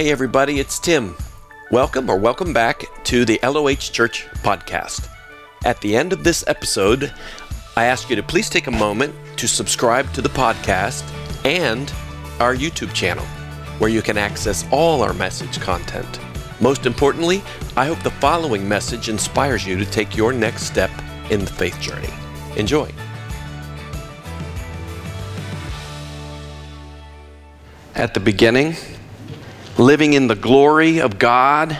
Hey, everybody, it's Tim. Welcome or welcome back to the LOH Church podcast. At the end of this episode, I ask you to please take a moment to subscribe to the podcast and our YouTube channel, where you can access all our message content. Most importantly, I hope the following message inspires you to take your next step in the faith journey. Enjoy. At the beginning, living in the glory of God,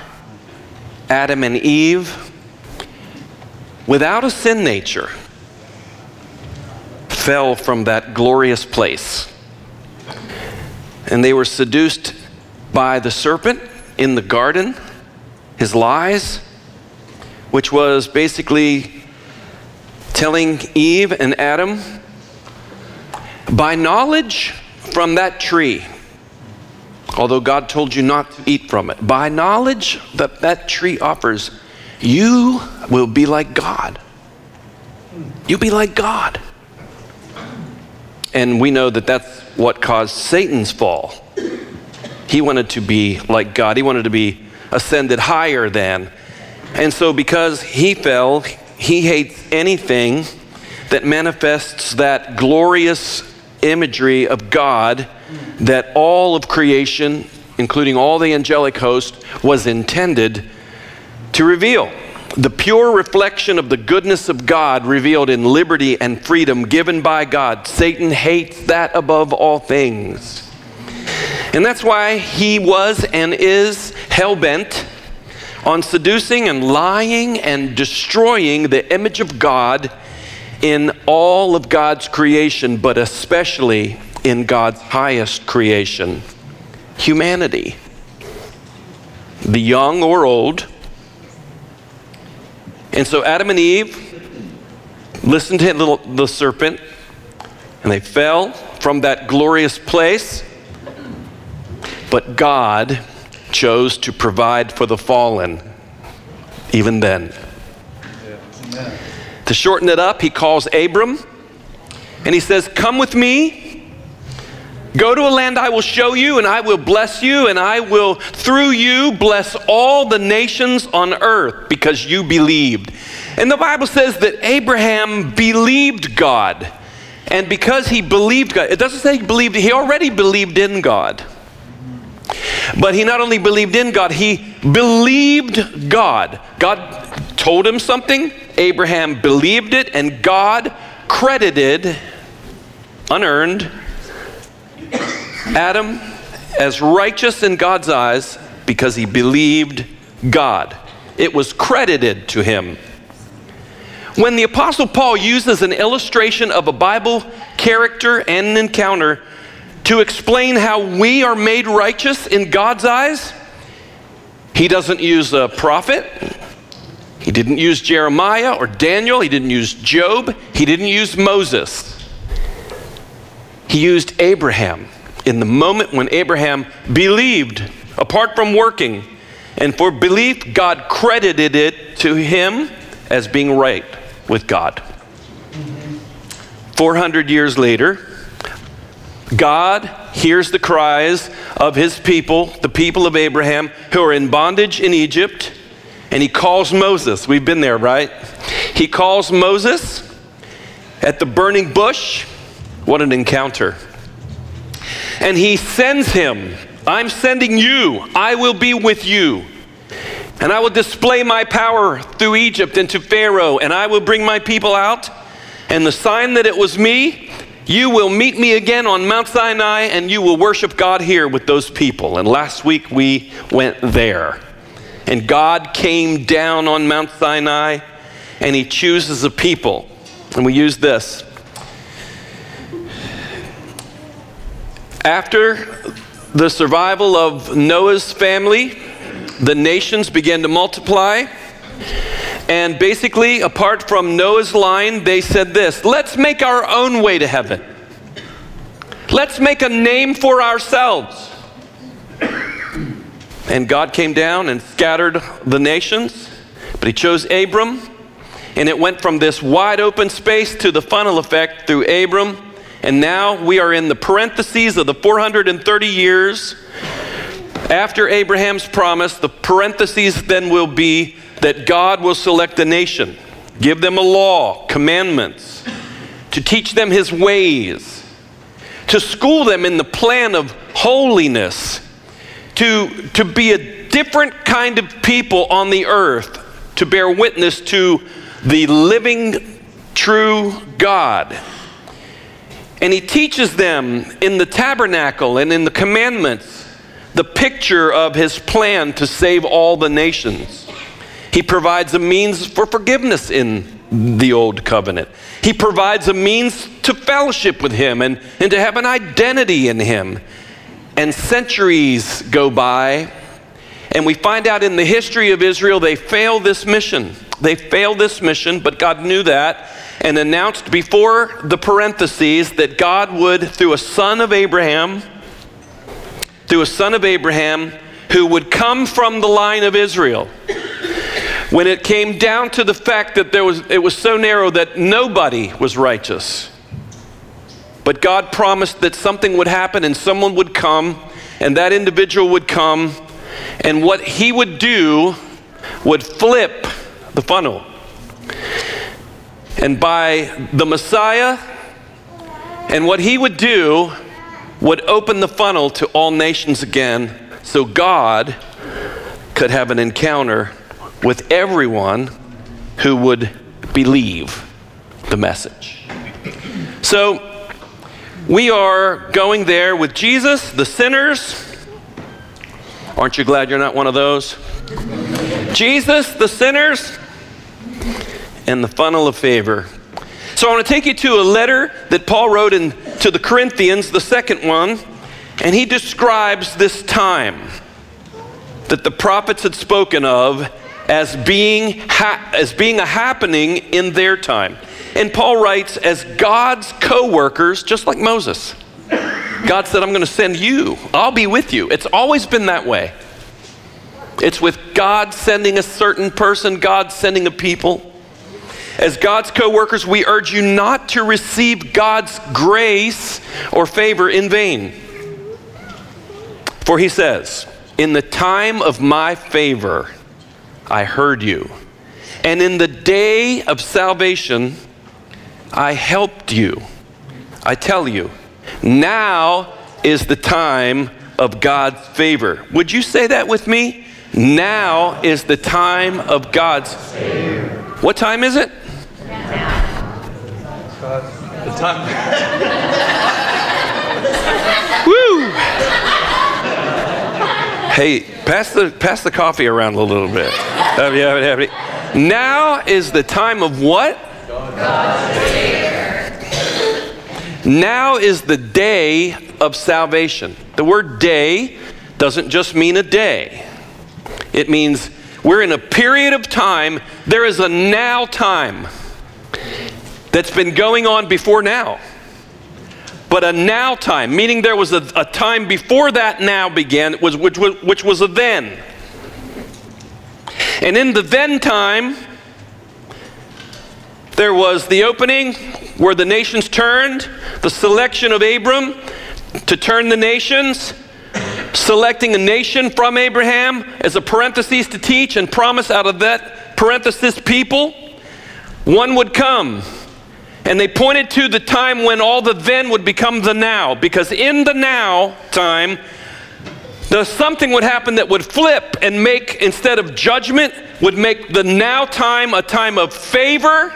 Adam and Eve, without a sin nature, fell from that glorious place. And they were seduced by the serpent in the garden, his lies, which was basically telling Eve and Adam, by knowledge from that tree, although God told you not to eat from it, by knowledge that that tree offers, you will be like God. You'll be like God. And we know that that's what caused Satan's fall. He wanted to be like God, he wanted to be ascended higher than. And so, because he fell, he hates anything that manifests that glorious imagery of God that all of creation, including all the angelic host, was intended to reveal. The pure reflection of the goodness of God revealed in liberty and freedom given by God. Satan hates that above all things. And that's why he was and is hell bent on seducing and lying and destroying the image of God in all of God's creation, but especially in God's highest creation humanity. The young or old. And so Adam and Eve listened to the serpent, and they fell from that glorious place. But God chose to provide for the fallen even then. To shorten it up, he calls Abram and he says, Come with me. Go to a land I will show you, and I will bless you, and I will, through you, bless all the nations on earth because you believed. And the Bible says that Abraham believed God. And because he believed God, it doesn't say he believed, he already believed in God. But he not only believed in God, he believed God. God told him something, Abraham believed it, and God credited, unearned, Adam as righteous in God's eyes because he believed God. It was credited to him. When the Apostle Paul uses an illustration of a Bible character and an encounter to explain how we are made righteous in God's eyes, he doesn't use a prophet. He didn't use Jeremiah or Daniel. He didn't use Job. He didn't use Moses. He used Abraham in the moment when Abraham believed, apart from working. And for belief, God credited it to him as being right with God. 400 years later, God hears the cries of his people, the people of Abraham, who are in bondage in Egypt, and he calls Moses. We've been there, right? He calls Moses at the burning bush. What an encounter and he sends him. I'm sending you. I will be with you. And I will display my power through Egypt and to Pharaoh, and I will bring my people out. And the sign that it was me, you will meet me again on Mount Sinai, and you will worship God here with those people. And last week we went there. And God came down on Mount Sinai, and he chooses a people. And we use this After the survival of Noah's family, the nations began to multiply. And basically, apart from Noah's line, they said this let's make our own way to heaven. Let's make a name for ourselves. And God came down and scattered the nations, but He chose Abram, and it went from this wide open space to the funnel effect through Abram and now we are in the parentheses of the 430 years After Abraham's promise, the parentheses then will be that God will select a nation, give them a law, commandments, to teach them his ways, to school them in the plan of holiness, to, to be a different kind of people on the earth, to bear witness to the living, true God. And he teaches them in the tabernacle and in the commandments the picture of his plan to save all the nations. He provides a means for forgiveness in the old covenant. He provides a means to fellowship with him and, and to have an identity in him. And centuries go by, and we find out in the history of Israel they fail this mission. They failed this mission, but God knew that and announced before the parentheses that God would, through a son of Abraham, through a son of Abraham who would come from the line of Israel. When it came down to the fact that there was, it was so narrow that nobody was righteous. But God promised that something would happen and someone would come, and that individual would come, and what he would do would flip the funnel. And by the Messiah, and what he would do would open the funnel to all nations again so God could have an encounter with everyone who would believe the message. So, we are going there with Jesus, the sinners. Aren't you glad you're not one of those? Jesus, the sinners, and the funnel of favor. So I want to take you to a letter that Paul wrote in, to the Corinthians, the second one, and he describes this time that the prophets had spoken of as being, ha- as being a happening in their time. And Paul writes, as God's co workers, just like Moses. God said, I'm going to send you, I'll be with you. It's always been that way. It's with God sending a certain person, God sending a people. As God's co workers, we urge you not to receive God's grace or favor in vain. For he says, In the time of my favor, I heard you. And in the day of salvation, I helped you. I tell you, now is the time of God's favor. Would you say that with me? Now is the time of God's. Favor. What time is it? The time. Woo! Hey, pass the pass the coffee around a little bit. Have you, have you, have you. Now is the time of what? Now is the day of salvation. The word day doesn't just mean a day. It means we're in a period of time. There is a now time that's been going on before now. But a now time, meaning there was a, a time before that now began, was, which, which was a then. And in the then time, there was the opening where the nations turned, the selection of Abram to turn the nations, selecting a nation from Abraham as a parenthesis to teach and promise out of that parenthesis people. One would come and they pointed to the time when all the then would become the now, because in the now time, the something would happen that would flip and make, instead of judgment, would make the now time a time of favor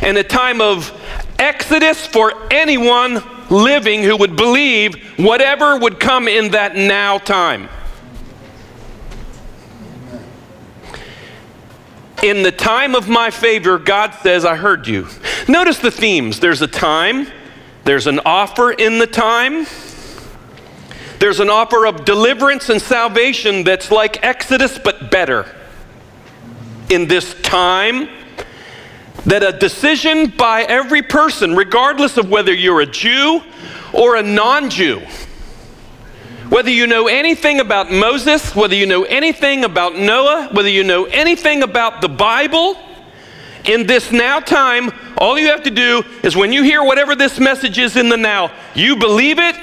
and a time of exodus for anyone living who would believe whatever would come in that now time. In the time of my favor, God says, I heard you. Notice the themes. There's a time, there's an offer in the time, there's an offer of deliverance and salvation that's like Exodus, but better. In this time, that a decision by every person, regardless of whether you're a Jew or a non Jew, whether you know anything about Moses, whether you know anything about Noah, whether you know anything about the Bible, in this now time, all you have to do is when you hear whatever this message is in the now, you believe it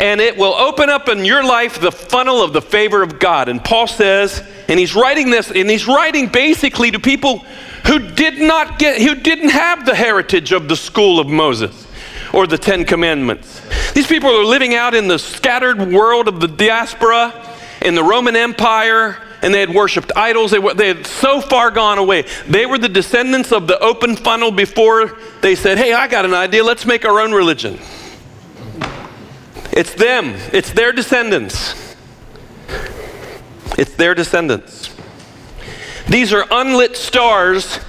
and it will open up in your life the funnel of the favor of God. And Paul says, and he's writing this, and he's writing basically to people who did not get, who didn't have the heritage of the school of Moses or the Ten Commandments. These people are living out in the scattered world of the diaspora, in the Roman Empire, and they had worshiped idols. They, were, they had so far gone away. They were the descendants of the open funnel before they said, Hey, I got an idea. Let's make our own religion. It's them, it's their descendants. It's their descendants. These are unlit stars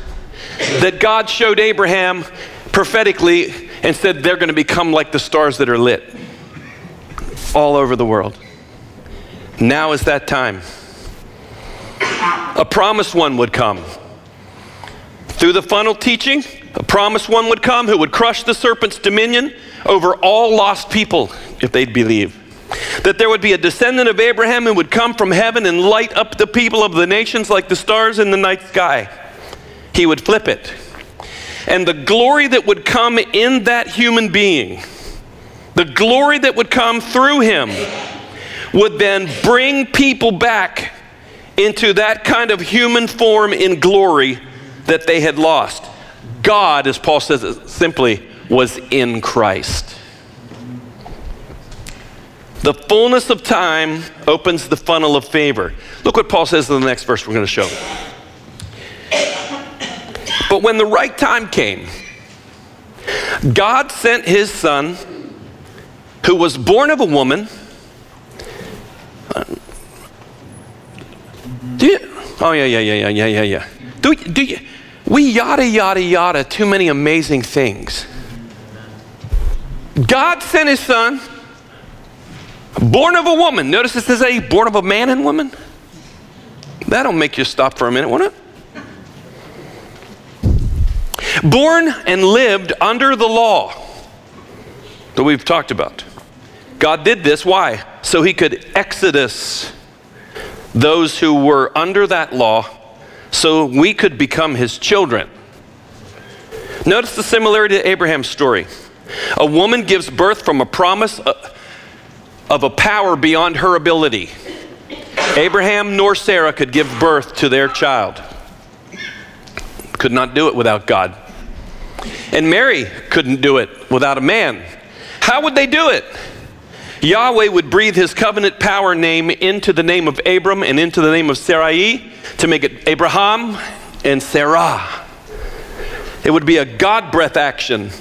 that God showed Abraham prophetically and said they're going to become like the stars that are lit all over the world. Now is that time. A promised one would come. Through the funnel teaching, a promised one would come who would crush the serpent's dominion over all lost people if they'd believe. That there would be a descendant of Abraham who would come from heaven and light up the people of the nations like the stars in the night sky. He would flip it. And the glory that would come in that human being, the glory that would come through him, would then bring people back into that kind of human form in glory that they had lost. God, as Paul says simply, was in Christ. The fullness of time opens the funnel of favor. Look what Paul says in the next verse we're going to show. But when the right time came, God sent his son, who was born of a woman. Do you, oh, yeah, yeah, yeah, yeah, yeah, yeah, yeah. Do, do you, we yada, yada, yada too many amazing things. God sent his son Born of a woman. Notice it says a born of a man and woman. That'll make you stop for a minute, won't it? Born and lived under the law that we've talked about. God did this, why? So he could exodus those who were under that law so we could become his children. Notice the similarity to Abraham's story. A woman gives birth from a promise. Uh, of a power beyond her ability. Abraham nor Sarah could give birth to their child. Could not do it without God. And Mary couldn't do it without a man. How would they do it? Yahweh would breathe his covenant power name into the name of Abram and into the name of Sarai to make it Abraham and Sarah. It would be a God breath action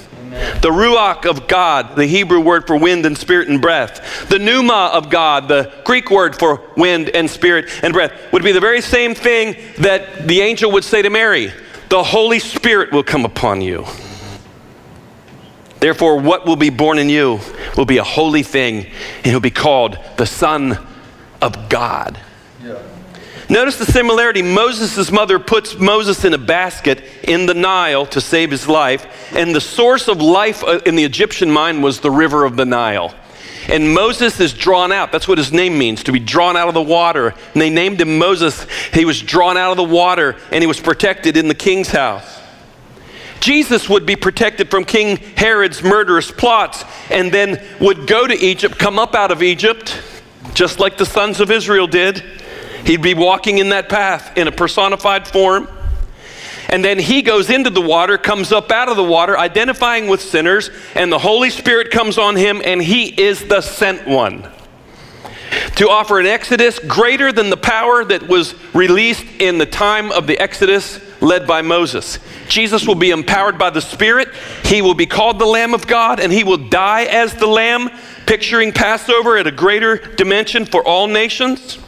the Ruach of God, the Hebrew word for wind and spirit and breath. The Pneuma of God, the Greek word for wind and spirit and breath, would be the very same thing that the angel would say to Mary The Holy Spirit will come upon you. Therefore, what will be born in you will be a holy thing, and he'll be called the Son of God. Yeah. Notice the similarity. Moses' mother puts Moses in a basket in the Nile to save his life, and the source of life uh, in the Egyptian mind was the river of the Nile. And Moses is drawn out. That's what his name means, to be drawn out of the water. And they named him Moses. He was drawn out of the water, and he was protected in the king's house. Jesus would be protected from King Herod's murderous plots and then would go to Egypt, come up out of Egypt, just like the sons of Israel did He'd be walking in that path in a personified form. And then he goes into the water, comes up out of the water, identifying with sinners, and the Holy Spirit comes on him, and he is the sent one. To offer an exodus greater than the power that was released in the time of the exodus led by Moses. Jesus will be empowered by the Spirit. He will be called the Lamb of God, and he will die as the Lamb, picturing Passover at a greater dimension for all nations.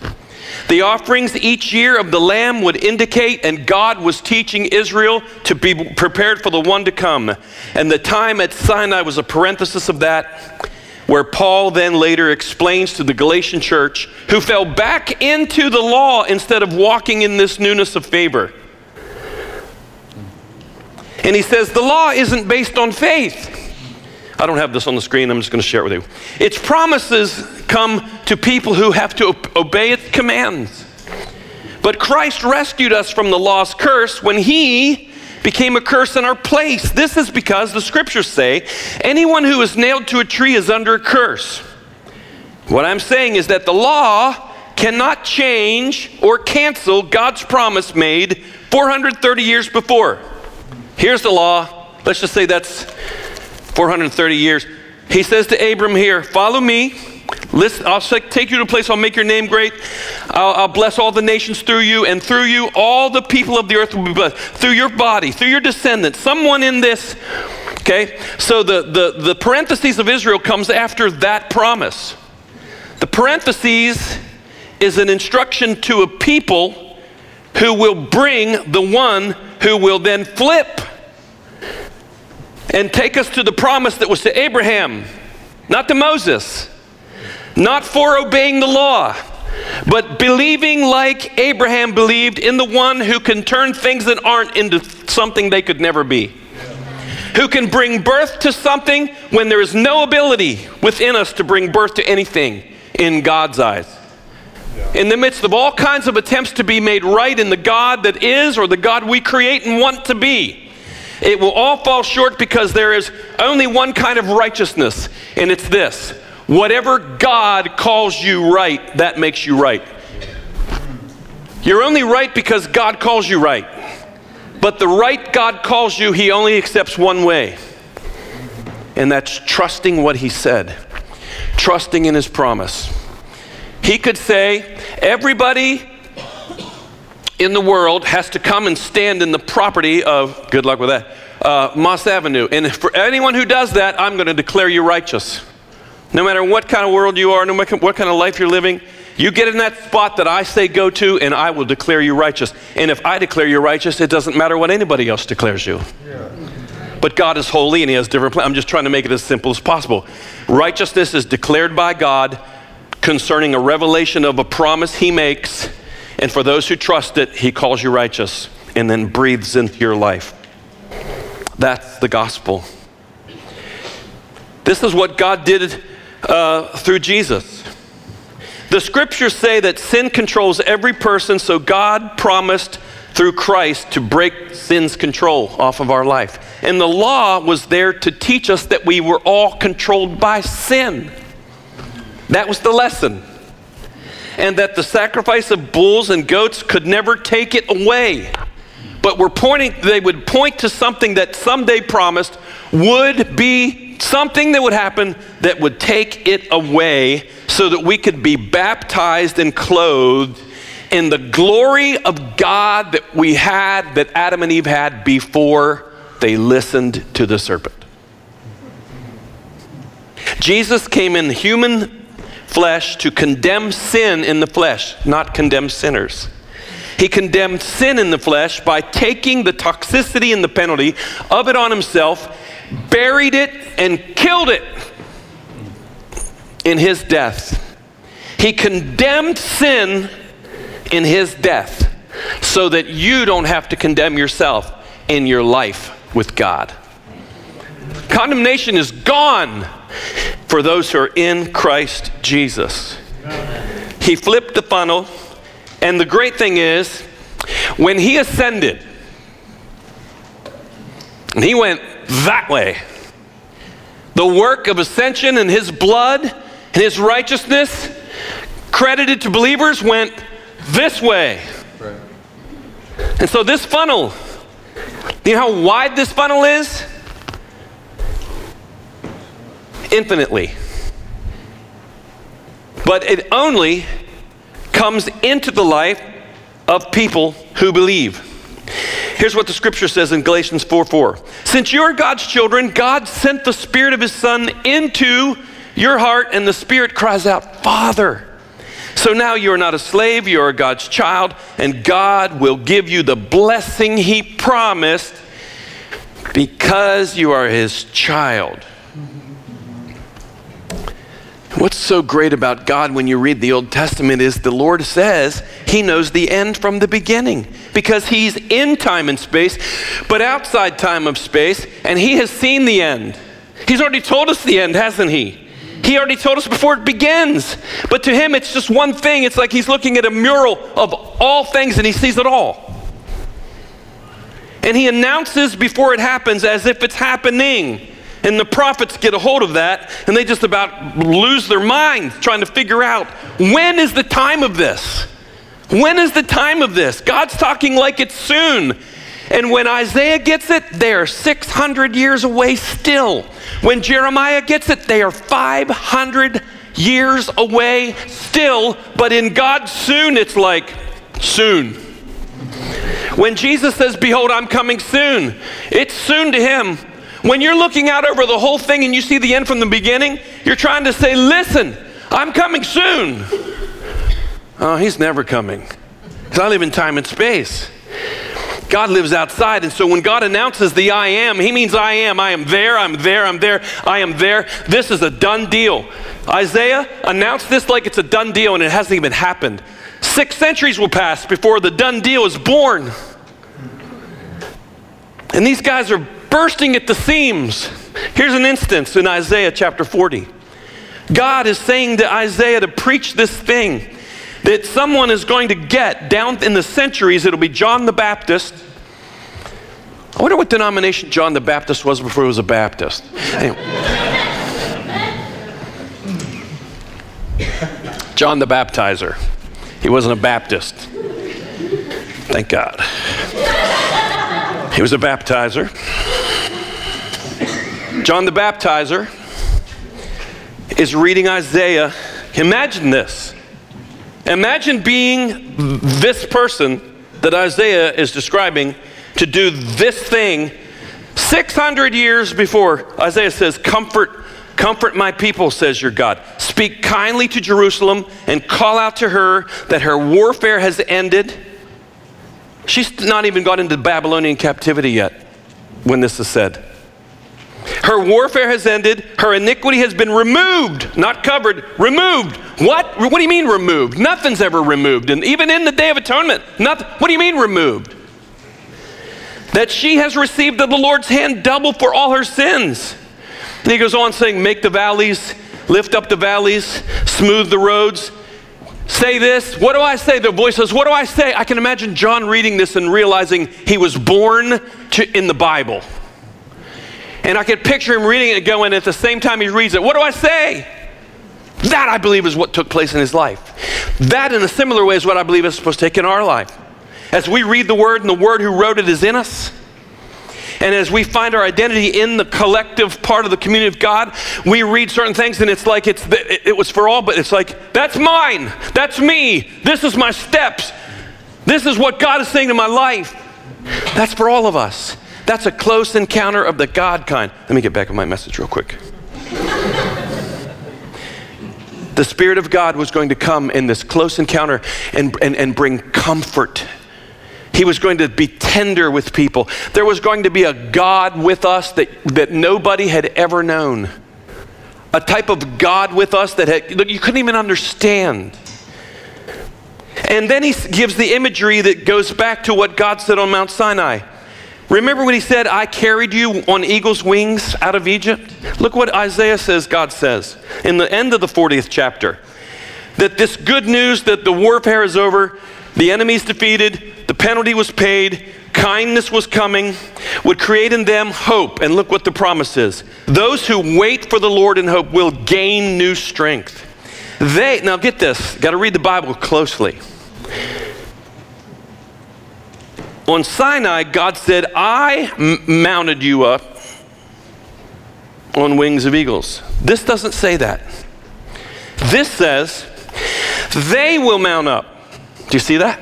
The offerings each year of the lamb would indicate, and God was teaching Israel to be prepared for the one to come. And the time at Sinai was a parenthesis of that, where Paul then later explains to the Galatian church who fell back into the law instead of walking in this newness of favor. And he says, the law isn't based on faith. I don't have this on the screen, I'm just going to share it with you. Its promises come to people who have to obey its commands. But Christ rescued us from the law's curse when he became a curse in our place. This is because the scriptures say anyone who is nailed to a tree is under a curse. What I'm saying is that the law cannot change or cancel God's promise made 430 years before. Here's the law. Let's just say that's 430 years. He says to Abram here, Follow me. Listen, I'll take you to a place, I'll make your name great. I'll, I'll, bless all the nations through you, and through you, all the people of the earth will be blessed. Through your body, through your descendants. Someone in this, okay? So the, the, the parentheses of Israel comes after that promise. The parentheses is an instruction to a people who will bring the one who will then flip and take us to the promise that was to Abraham, not to Moses, not for obeying the law, but believing like Abraham believed in the one who can turn things that aren't into something they could never be. Who can bring birth to something when there is no ability within us to bring birth to anything in God's eyes. In the midst of all kinds of attempts to be made right in the God that is or the God we create and want to be. It will all fall short because there is only one kind of righteousness, and it's this whatever God calls you right, that makes you right. You're only right because God calls you right. But the right God calls you, He only accepts one way, and that's trusting what He said, trusting in His promise. He could say, Everybody in the world has to come and stand in the property of, good luck with that, uh, Moss Avenue. And for anyone who does that, I'm going to declare you righteous. No matter what kind of world you are, no matter what kind of life you're living, you get in that spot that I say go to, and I will declare you righteous. And if I declare you righteous, it doesn't matter what anybody else declares you. Yeah. But God is holy and He has different plans. I'm just trying to make it as simple as possible. Righteousness is declared by God concerning a revelation of a promise He makes and for those who trust it, he calls you righteous and then breathes into your life. That's the gospel. This is what God did uh, through Jesus. The scriptures say that sin controls every person, so God promised through Christ to break sin's control off of our life. And the law was there to teach us that we were all controlled by sin. That was the lesson and that the sacrifice of bulls and goats could never take it away. But we're pointing, they would point to something that someday promised would be something that would happen that would take it away so that we could be baptized and clothed in the glory of God that we had, that Adam and Eve had before they listened to the serpent. Jesus came in human flesh to condemn sin in the flesh, not condemn sinners. He condemned sin in the flesh by taking the toxicity and the penalty of it on himself, buried it, and killed it in his death. He condemned sin in his death so that you don't have to condemn yourself in your life with God. Condemnation is gone for those who are in Christ Jesus. He flipped the funnel, and the great thing is, when he ascended, and he went that way, the work of ascension and his blood and his righteousness credited to believers went this way. Right. And so this funnel, you know how wide this funnel is? Infinitely. But it only comes into the life of people who believe. Here's what the scripture says in Galatians 4 4. Since you're God's children, God sent the Spirit of His Son into your heart, and the Spirit cries out, Father. So now you are not a slave, you are God's child, and God will give you the blessing He promised because you are His child. What's so great about God when you read the Old Testament is the Lord says He knows the end from the beginning because He's in time and space, but outside time of space, and He has seen the end. He's already told us the end, hasn't He? He already told us before it begins. But to Him, it's just one thing. It's like He's looking at a mural of all things and He sees it all. And He announces before it happens as if it's happening. And the prophets get a hold of that and they just about lose their minds trying to figure out when is the time of this? When is the time of this? God's talking like it's soon. And when Isaiah gets it, they are 600 years away still. When Jeremiah gets it, they are 500 years away still. But in God, soon, it's like soon. When Jesus says, Behold, I'm coming soon, it's soon to him. When you're looking out over the whole thing and you see the end from the beginning, you're trying to say, Listen, I'm coming soon. Oh, he's never coming. Because I live in time and space. God lives outside. And so when God announces the I am, he means I am. I am there, I'm there, I'm there, I am there. This is a done deal. Isaiah announced this like it's a done deal, and it hasn't even happened. Six centuries will pass before the done deal is born. And these guys are bursting at the seams. Here's an instance in Isaiah chapter 40. God is saying to Isaiah to preach this thing that someone is going to get down in the centuries. It'll be John the Baptist. I wonder what denomination John the Baptist was before he was a Baptist. John the Baptizer. He wasn't a Baptist. Thank God. He was a baptizer. John the Baptizer is reading Isaiah. Imagine this. Imagine being this person that Isaiah is describing to do this thing 600 years before Isaiah says, Comfort, comfort my people, says your God. Speak kindly to Jerusalem and call out to her that her warfare has ended. She's not even got into Babylonian captivity yet when this is said. Her warfare has ended. Her iniquity has been removed, not covered, removed. What? What do you mean removed? Nothing's ever removed. And even in the Day of Atonement, nothing. What do you mean removed? That she has received of the Lord's hand double for all her sins. And he goes on saying, Make the valleys, lift up the valleys, smooth the roads. Say this. What do I say? The voice says, What do I say? I can imagine John reading this and realizing he was born to, in the Bible. And I could picture him reading it and going at the same time he reads it. What do I say? That, I believe, is what took place in his life. That, in a similar way, is what I believe is supposed to take in our life. As we read the Word and the Word who wrote it is in us, and as we find our identity in the collective part of the community of God, we read certain things and it's like it's the, it was for all, but it's like, that's mine. That's me. This is my steps. This is what God is saying to my life. That's for all of us. That's a close encounter of the God kind. Let me get back on my message real quick. the Spirit of God was going to come in this close encounter and, and, and bring comfort. He was going to be tender with people. There was going to be a God with us that, that nobody had ever known. A type of God with us that had, you couldn't even understand. And then he gives the imagery that goes back to what God said on Mount Sinai. Remember when he said, I carried you on eagle's wings out of Egypt? Look what Isaiah says God says in the end of the 40th chapter. That this good news that the warfare is over, the enemy's defeated, the penalty was paid, kindness was coming, would create in them hope. And look what the promise is. Those who wait for the Lord in hope will gain new strength. They, now get this, got to read the Bible closely. On Sinai, God said, I m- mounted you up on wings of eagles. This doesn't say that. This says, they will mount up. Do you see that?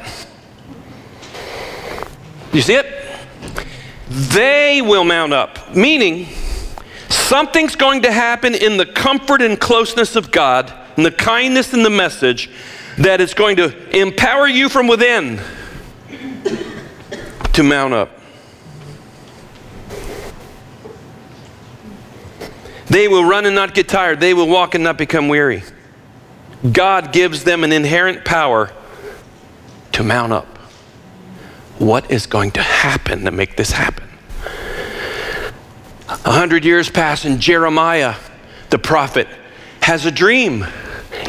You see it? They will mount up. Meaning, something's going to happen in the comfort and closeness of God, and the kindness and the message, that is going to empower you from within to mount up. They will run and not get tired. They will walk and not become weary. God gives them an inherent power to mount up. What is going to happen to make this happen? A hundred years pass, and Jeremiah, the prophet, has a dream.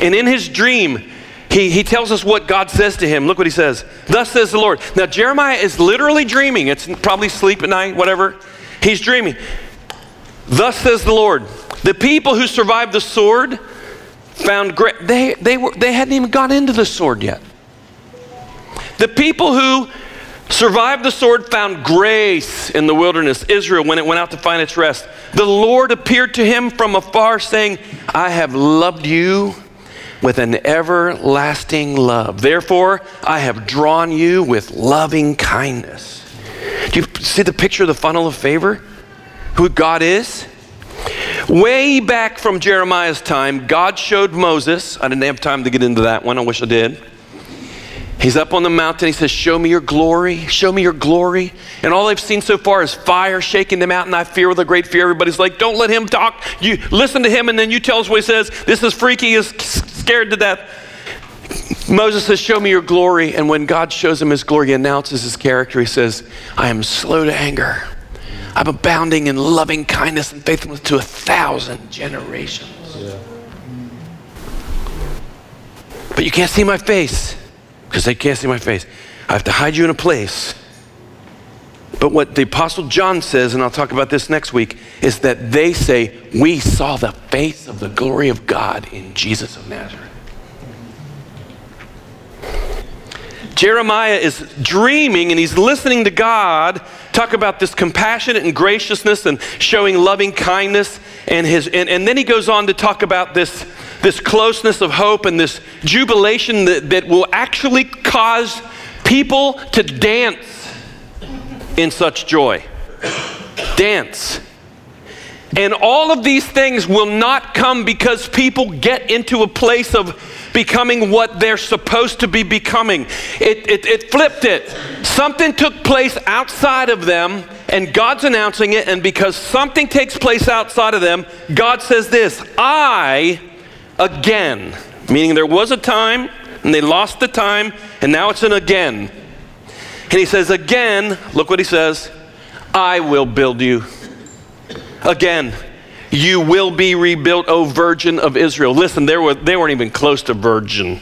And in his dream, he, he tells us what God says to him. Look what he says. Thus says the Lord. Now, Jeremiah is literally dreaming. It's probably sleep at night, whatever. He's dreaming. Thus says the Lord, the people who survived the sword found great, they, they, were, they hadn't even got into the sword yet. The people who survived the sword found grace in the wilderness, Israel, when it went out to find its rest. The Lord appeared to him from afar, saying, I have loved you with an everlasting love. Therefore, I have drawn you with loving kindness. Do you see the picture of the funnel of favor? Who God is? Way back from Jeremiah's time, God showed Moses, I didn't have time to get into that one, I wish I did. He's up on the mountain. He says, Show me your glory. Show me your glory. And all they've seen so far is fire shaking the mountain. I fear with a great fear. Everybody's like, Don't let him talk. You listen to him, and then you tell us what he says. This is freaky. He's scared to death. Moses says, Show me your glory. And when God shows him his glory, he announces his character. He says, I am slow to anger. I'm abounding in loving kindness and faithfulness to a thousand generations. Yeah. But you can't see my face because they can't see my face. I have to hide you in a place. But what the Apostle John says, and I'll talk about this next week, is that they say, We saw the face of the glory of God in Jesus of Nazareth. Jeremiah is dreaming and he's listening to God talk about this compassionate and graciousness and showing loving kindness. And, his, and, and then he goes on to talk about this, this closeness of hope and this jubilation that, that will actually cause people to dance in such joy. Dance. And all of these things will not come because people get into a place of becoming what they're supposed to be becoming. It, it, it flipped it. Something took place outside of them, and God's announcing it. And because something takes place outside of them, God says this I again, meaning there was a time, and they lost the time, and now it's an again. And he says, Again, look what he says I will build you. Again, you will be rebuilt, O Virgin of Israel. Listen, they, were, they weren't even close to virgin.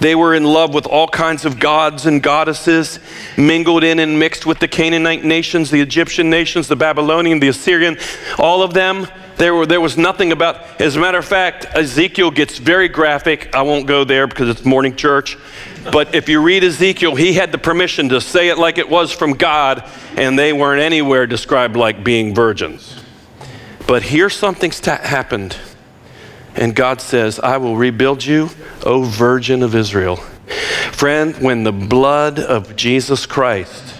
They were in love with all kinds of gods and goddesses, mingled in and mixed with the Canaanite nations, the Egyptian nations, the Babylonian, the Assyrian, all of them. There, were, there was nothing about, as a matter of fact, Ezekiel gets very graphic. I won't go there because it's morning church. But if you read Ezekiel, he had the permission to say it like it was from God, and they weren't anywhere described like being virgins. But here something's ta- happened. And God says, I will rebuild you, O Virgin of Israel. Friend, when the blood of Jesus Christ,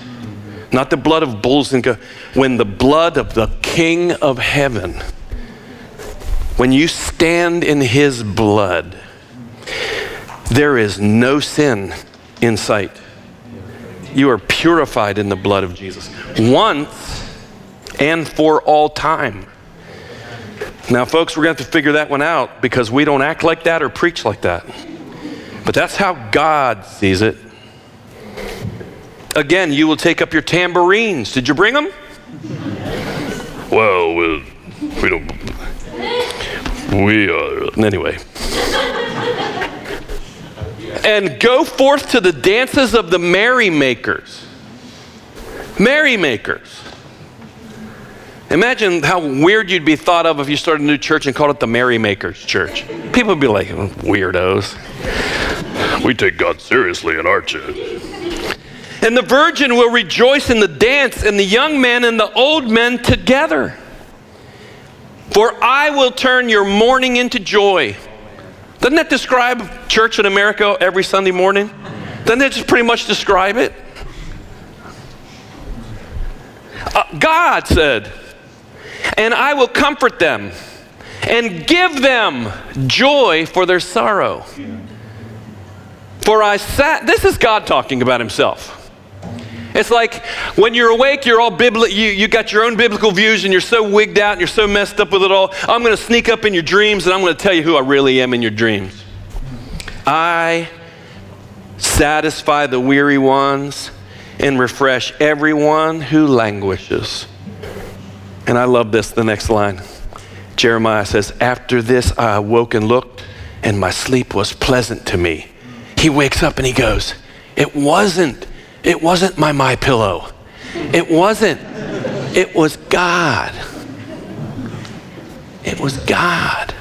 not the blood of bulls and goats, when the blood of the King of heaven, when you stand in his blood, there is no sin in sight. You are purified in the blood of Jesus once and for all time. Now, folks, we're going to have to figure that one out because we don't act like that or preach like that. But that's how God sees it. Again, you will take up your tambourines. Did you bring them? Well, we, we don't. We are. Anyway. and go forth to the dances of the merrymakers. Merrymakers. Imagine how weird you'd be thought of if you started a new church and called it the Merrymakers Church. People would be like, weirdos. We take God seriously in our church. And the virgin will rejoice in the dance, and the young men and the old men together. For I will turn your mourning into joy. Doesn't that describe church in America every Sunday morning? Doesn't that just pretty much describe it? Uh, God said, and I will comfort them and give them joy for their sorrow. For I sat, this is God talking about himself. It's like when you're awake, you're all biblical, you, you got your own biblical views and you're so wigged out and you're so messed up with it all. I'm going to sneak up in your dreams and I'm going to tell you who I really am in your dreams. I satisfy the weary ones and refresh everyone who languishes. And I love this, the next line. Jeremiah says, After this I awoke and looked, and my sleep was pleasant to me. He wakes up and he goes, It wasn't, it wasn't my my pillow. It wasn't. It was God. It was God.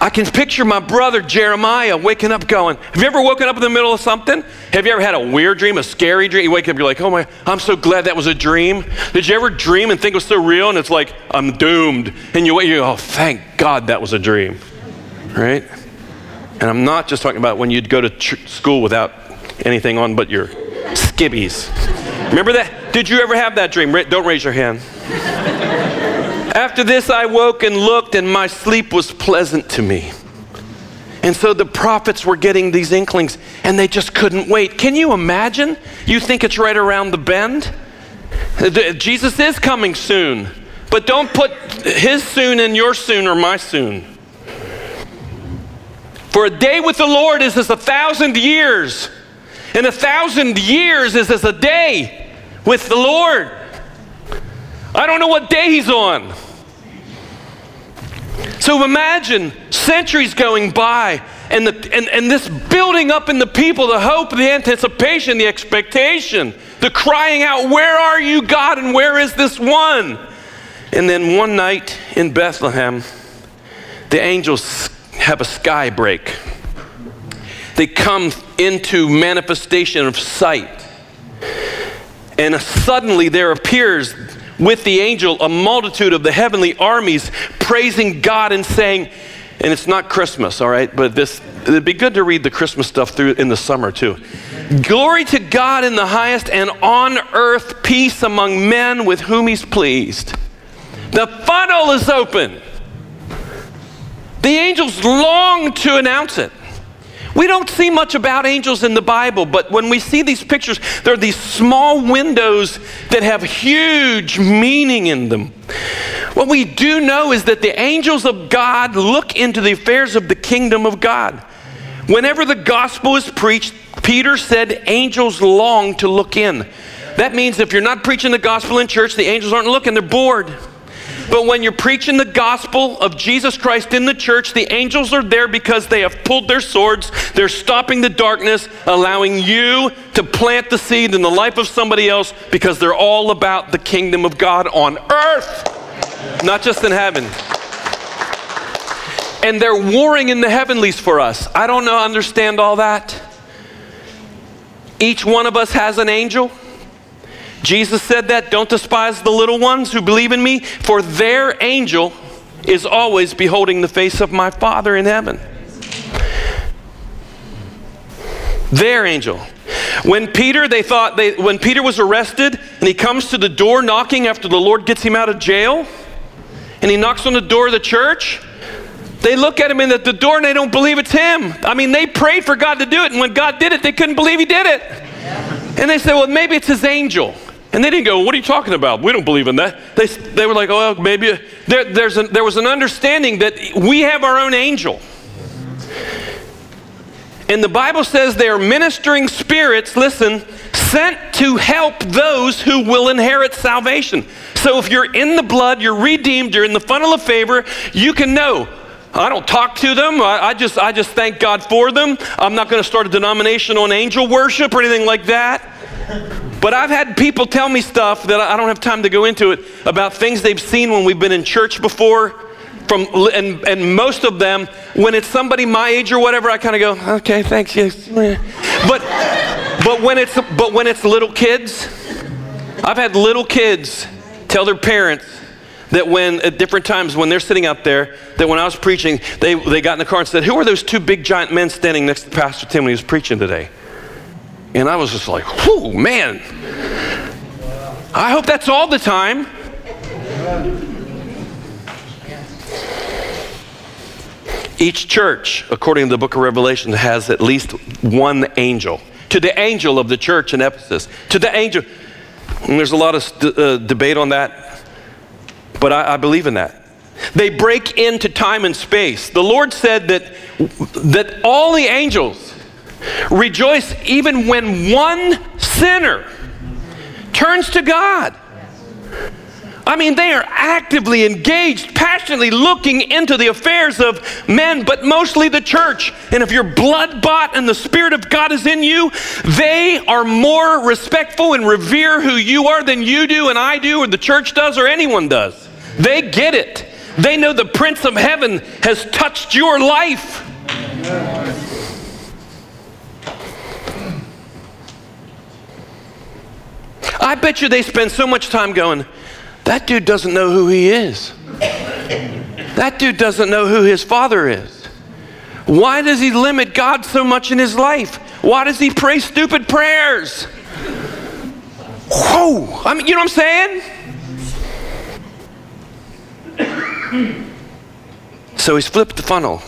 I can picture my brother Jeremiah waking up going, Have you ever woken up in the middle of something? Have you ever had a weird dream, a scary dream? You wake up, you're like, Oh my, I'm so glad that was a dream. Did you ever dream and think it was so real and it's like, I'm doomed? And you wake, you go, Oh, thank God that was a dream. Right? And I'm not just talking about when you'd go to ch- school without anything on but your skibbies. Remember that? Did you ever have that dream? Don't raise your hand. After this, I woke and looked, and my sleep was pleasant to me. And so the prophets were getting these inklings, and they just couldn't wait. Can you imagine? You think it's right around the bend? Jesus is coming soon, but don't put his soon in your soon or my soon. For a day with the Lord is as a thousand years, and a thousand years is as a day with the Lord. I don't know what day he's on. So imagine centuries going by and, the, and, and this building up in the people, the hope, the anticipation, the expectation, the crying out, Where are you, God, and where is this one? And then one night in Bethlehem, the angels have a sky break. They come into manifestation of sight. And suddenly there appears with the angel a multitude of the heavenly armies praising God and saying, and it's not Christmas, all right, but this it'd be good to read the Christmas stuff through in the summer too. Glory to God in the highest and on earth peace among men with whom he's pleased. The funnel is open. The angels long to announce it. We don't see much about angels in the Bible, but when we see these pictures, there are these small windows that have huge meaning in them. What we do know is that the angels of God look into the affairs of the kingdom of God. Whenever the gospel is preached, Peter said angels long to look in. That means if you're not preaching the gospel in church, the angels aren't looking, they're bored. But when you're preaching the gospel of Jesus Christ in the church, the angels are there because they have pulled their swords. They're stopping the darkness, allowing you to plant the seed in the life of somebody else because they're all about the kingdom of God on earth, not just in heaven. And they're warring in the heavenlies for us. I don't know, understand all that. Each one of us has an angel. Jesus said that, don't despise the little ones who believe in me, for their angel is always beholding the face of my Father in heaven. Their angel. When Peter, they thought, they, when Peter was arrested and he comes to the door knocking after the Lord gets him out of jail, and he knocks on the door of the church, they look at him in at the door and they don't believe it's him. I mean, they prayed for God to do it, and when God did it, they couldn't believe he did it. And they said, well, maybe it's his angel. And they didn't go, What are you talking about? We don't believe in that. They, they were like, Oh, maybe. There, there's a, there was an understanding that we have our own angel. And the Bible says they are ministering spirits, listen, sent to help those who will inherit salvation. So if you're in the blood, you're redeemed, you're in the funnel of favor, you can know. I don't talk to them. I, I just, I just thank God for them. I'm not going to start a denomination on angel worship or anything like that. But I've had people tell me stuff that I don't have time to go into it about things they've seen when we've been in church before. From, and, and most of them, when it's somebody my age or whatever, I kind of go, okay, thanks, yes. But, but, when it's, but when it's little kids, I've had little kids tell their parents that when at different times when they're sitting out there, that when I was preaching, they, they got in the car and said, Who are those two big giant men standing next to Pastor Tim when he was preaching today? And I was just like, whew, man. I hope that's all the time. Each church, according to the book of Revelation, has at least one angel. To the angel of the church in Ephesus, to the angel. And there's a lot of uh, debate on that, but I, I believe in that. They break into time and space. The Lord said that, that all the angels Rejoice even when one sinner turns to God. I mean, they are actively engaged, passionately looking into the affairs of men, but mostly the church. And if you're blood bought and the Spirit of God is in you, they are more respectful and revere who you are than you do, and I do, or the church does, or anyone does. They get it. They know the Prince of Heaven has touched your life. I bet you they spend so much time going, that dude doesn't know who he is. That dude doesn't know who his father is. Why does he limit God so much in his life? Why does he pray stupid prayers? Whoa! I mean, you know what I'm saying? so he's flipped the funnel.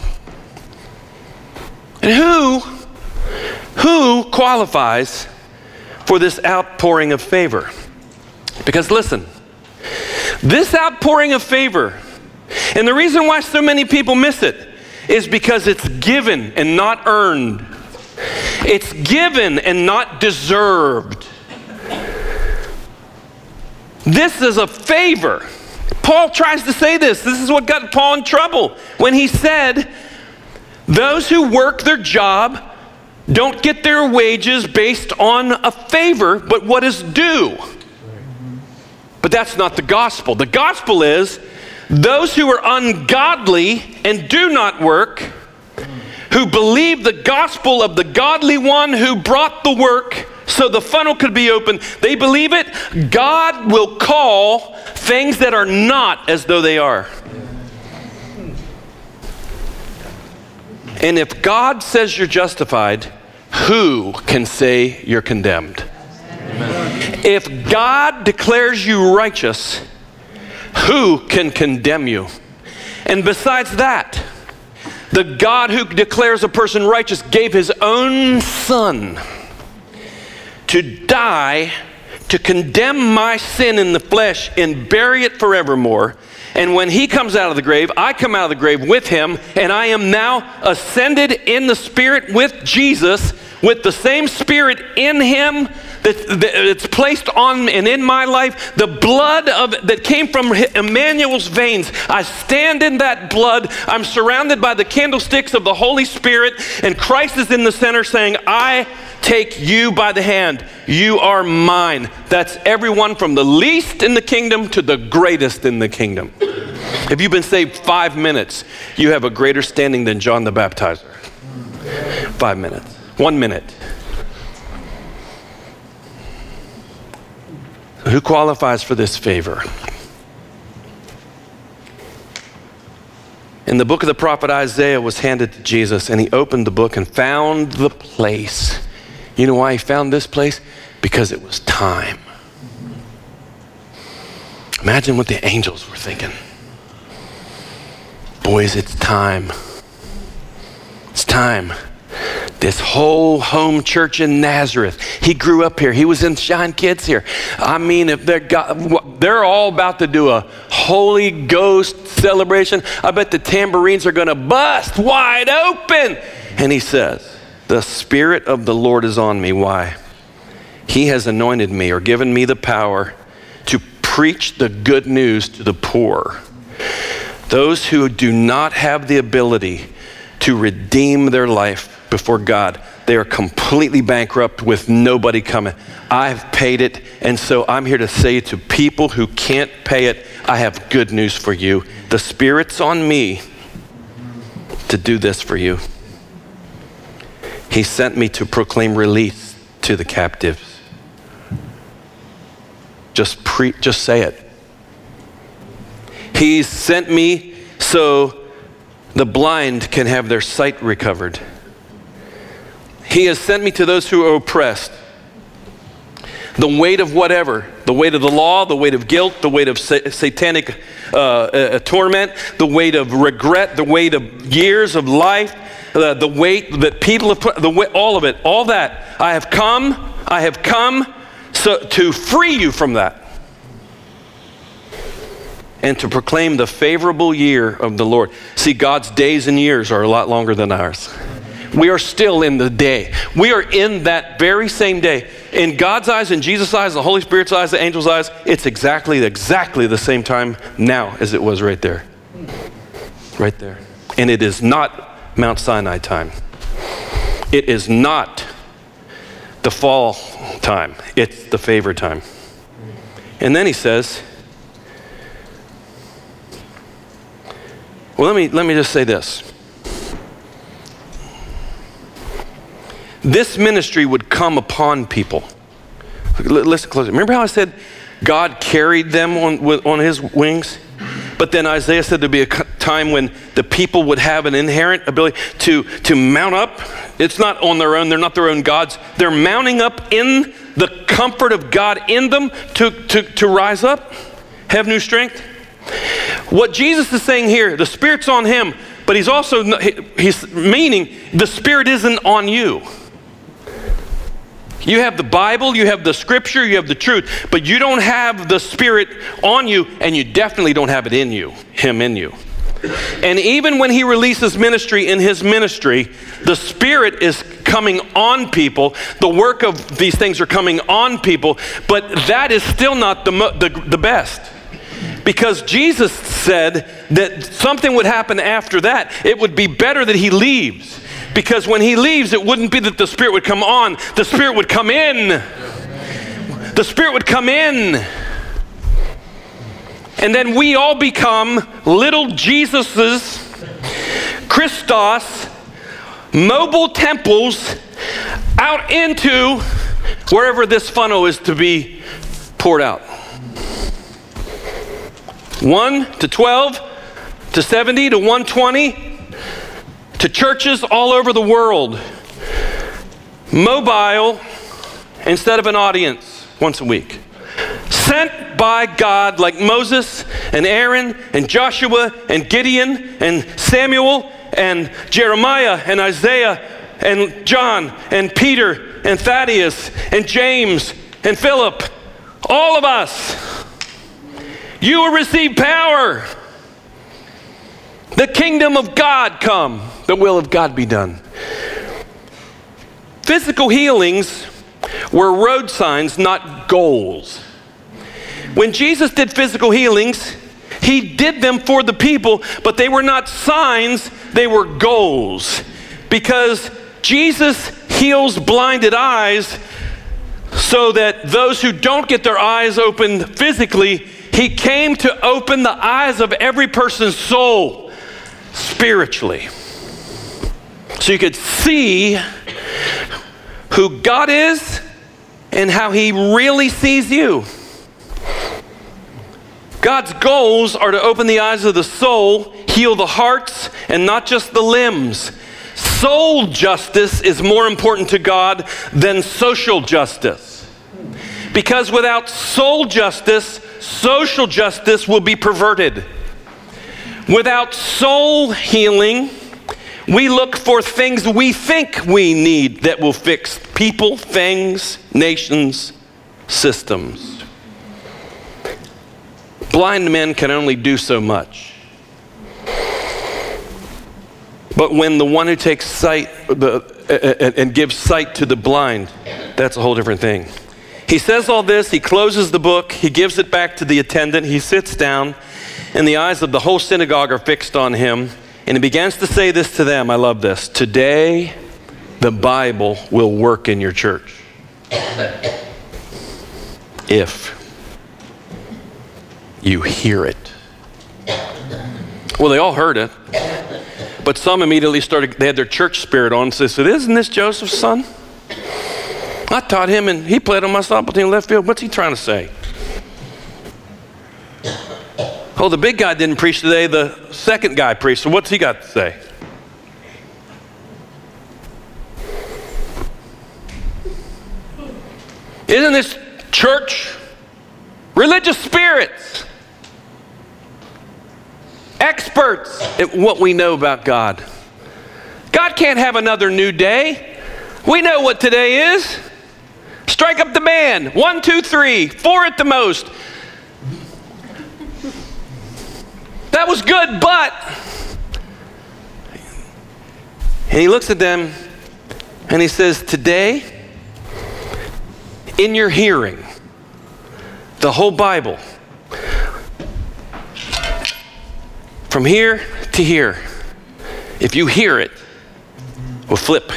And who, who qualifies for this outpouring of favor? Because listen, this outpouring of favor, and the reason why so many people miss it is because it's given and not earned. It's given and not deserved. This is a favor. Paul tries to say this. This is what got Paul in trouble when he said, Those who work their job don't get their wages based on a favor, but what is due. But that's not the gospel. The gospel is those who are ungodly and do not work, who believe the gospel of the godly one who brought the work so the funnel could be open, they believe it, God will call things that are not as though they are. And if God says you're justified, who can say you're condemned? Amen. If God declares you righteous, who can condemn you? And besides that, the God who declares a person righteous gave his own son to die to condemn my sin in the flesh and bury it forevermore. And when he comes out of the grave, I come out of the grave with him, and I am now ascended in the spirit with Jesus, with the same spirit in him that's placed on and in my life, the blood of, that came from Emmanuel's veins. I stand in that blood. I'm surrounded by the candlesticks of the Holy Spirit, and Christ is in the center saying, I take you by the hand. You are mine. That's everyone from the least in the kingdom to the greatest in the kingdom. If you've been saved five minutes, you have a greater standing than John the Baptizer. Five minutes. One minute. Who qualifies for this favor? In the book of the prophet Isaiah was handed to Jesus, and he opened the book and found the place. You know why he found this place? Because it was time. Imagine what the angels were thinking. Boys, it's time. It's time this whole home church in Nazareth. He grew up here. He was in Shine Kids here. I mean, if they're got, they're all about to do a Holy Ghost celebration, I bet the tambourines are going to bust wide open. And he says, "The Spirit of the Lord is on me. Why? He has anointed me or given me the power to preach the good news to the poor." Those who do not have the ability to redeem their life before God. They are completely bankrupt with nobody coming. I've paid it, and so I'm here to say to people who can't pay it, I have good news for you. The Spirit's on me to do this for you. He sent me to proclaim release to the captives. Just pre- just say it. He sent me so the blind can have their sight recovered. He has sent me to those who are oppressed. The weight of whatever, the weight of the law, the weight of guilt, the weight of sa- satanic uh, uh, torment, the weight of regret, the weight of years of life, uh, the weight that people have put, the weight, all of it, all that. I have come, I have come so, to free you from that and to proclaim the favorable year of the Lord. See, God's days and years are a lot longer than ours. We are still in the day. We are in that very same day. In God's eyes, in Jesus' eyes, the Holy Spirit's eyes, the angel's eyes, it's exactly, exactly the same time now as it was right there. Right there. And it is not Mount Sinai time. It is not the fall time. It's the favor time. And then he says, Well, let me, let me just say this. This ministry would come upon people. Listen closely. Remember how I said God carried them on, on his wings? But then Isaiah said there'd be a time when the people would have an inherent ability to, to mount up. It's not on their own, they're not their own gods. They're mounting up in the comfort of God in them to, to, to rise up, have new strength. What Jesus is saying here, the Spirit's on him, but he's also, he's meaning the Spirit isn't on you. You have the Bible, you have the scripture, you have the truth, but you don't have the Spirit on you, and you definitely don't have it in you, Him in you. And even when He releases ministry in His ministry, the Spirit is coming on people. The work of these things are coming on people, but that is still not the, the, the best. Because Jesus said that something would happen after that. It would be better that He leaves because when he leaves, it wouldn't be that the Spirit would come on, the Spirit would come in. The Spirit would come in. And then we all become little Jesuses, Christos, mobile temples out into wherever this funnel is to be poured out. 1 to 12 to 70 to 120 to churches all over the world, mobile instead of an audience once a week. Sent by God like Moses and Aaron and Joshua and Gideon and Samuel and Jeremiah and Isaiah and John and Peter and Thaddeus and James and Philip. All of us. You will receive power. The kingdom of God come the will of God be done. Physical healings were road signs, not goals. When Jesus did physical healings, he did them for the people, but they were not signs, they were goals. Because Jesus heals blinded eyes so that those who don't get their eyes opened physically, he came to open the eyes of every person's soul spiritually so you could see who God is and how He really sees you. God's goals are to open the eyes of the soul, heal the hearts, and not just the limbs. Soul justice is more important to God than social justice. Because without soul justice, social justice will be perverted. Without soul healing, we look for things we think we need that will fix people, things, nations, systems. Blind men can only do so much. But when the one who takes sight the, and gives sight to the blind, that's a whole different thing. He says all this, he closes the book, he gives it back to the attendant, he sits down, and the eyes of the whole synagogue are fixed on him. And he begins to say this to them. I love this. Today, the Bible will work in your church. If you hear it. Well, they all heard it. But some immediately started, they had their church spirit on. They said, Isn't this Joseph's son? I taught him and he played on my softball team left field. What's he trying to say? Oh, the big guy didn't preach today, the second guy preached. So what's he got to say? Isn't this church religious spirits? Experts at what we know about God. God can't have another new day. We know what today is. Strike up the band. One, two, three, four at the most. That was good, but. And he looks at them and he says, Today, in your hearing, the whole Bible, from here to here, if you hear it, will flip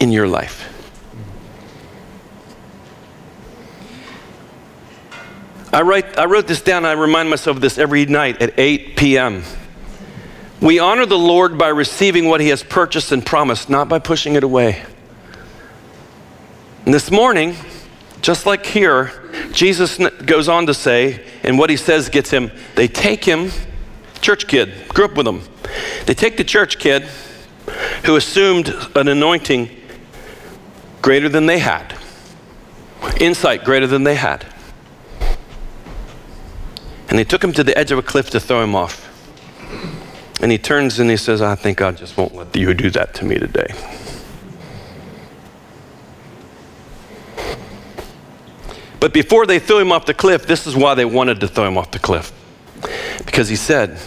in your life. I, write, I wrote this down. I remind myself of this every night at 8 p.m. We honor the Lord by receiving what he has purchased and promised, not by pushing it away. And this morning, just like here, Jesus goes on to say, and what he says gets him, they take him, church kid, grew up with him. They take the church kid who assumed an anointing greater than they had, insight greater than they had. And they took him to the edge of a cliff to throw him off. And he turns and he says, I think God just won't let you do that to me today. But before they threw him off the cliff, this is why they wanted to throw him off the cliff. Because he said,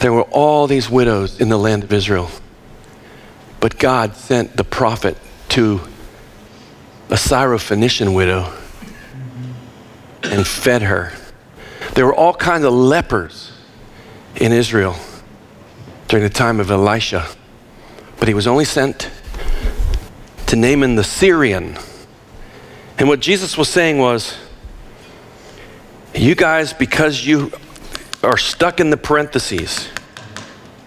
There were all these widows in the land of Israel. But God sent the prophet to a Syrophoenician widow and fed her. There were all kinds of lepers in Israel during the time of Elisha, but he was only sent to Naaman the Syrian. And what Jesus was saying was, you guys, because you are stuck in the parentheses,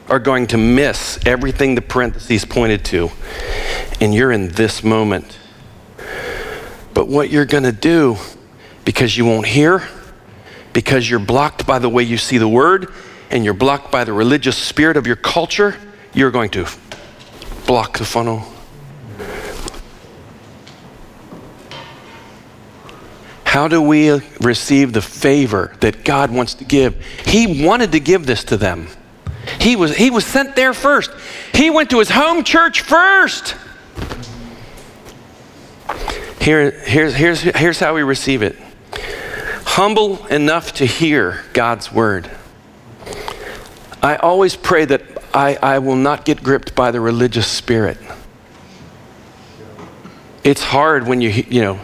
are going to miss everything the parentheses pointed to, and you're in this moment. But what you're going to do, because you won't hear, because you're blocked by the way you see the word, and you're blocked by the religious spirit of your culture, you're going to block the funnel. How do we receive the favor that God wants to give? He wanted to give this to them. He was, he was sent there first. He went to his home church first. Here, here's, here's, here's how we receive it humble enough to hear God's word. I always pray that I, I will not get gripped by the religious spirit. It's hard when you, you know,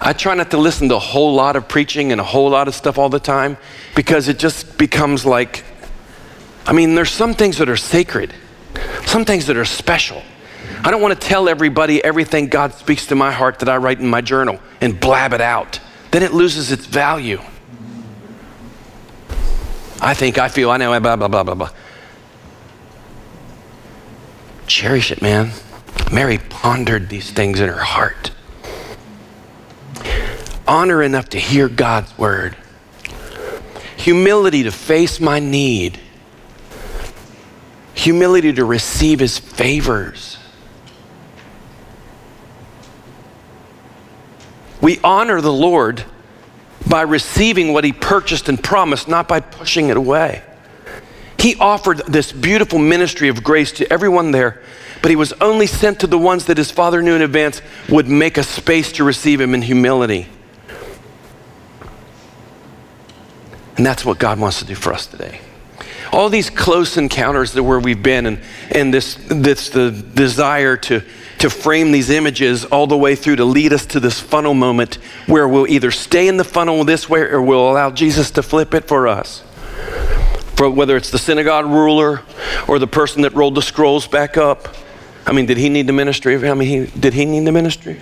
I try not to listen to a whole lot of preaching and a whole lot of stuff all the time because it just becomes like, I mean, there's some things that are sacred, some things that are special. I don't want to tell everybody everything God speaks to my heart that I write in my journal and blab it out. Then it loses its value. I think, I feel, I know, blah, blah, blah, blah, blah. Cherish it, man. Mary pondered these things in her heart. Honor enough to hear God's word. Humility to face my need. Humility to receive his favors. We honor the Lord by receiving what he purchased and promised, not by pushing it away. He offered this beautiful ministry of grace to everyone there, but he was only sent to the ones that his father knew in advance would make a space to receive him in humility. And that's what God wants to do for us today. All these close encounters that where we've been and, and this, this the desire to to frame these images all the way through to lead us to this funnel moment where we'll either stay in the funnel this way or we'll allow Jesus to flip it for us. For whether it's the synagogue ruler or the person that rolled the scrolls back up. I mean, did he need the ministry? I mean, he, did he need the ministry?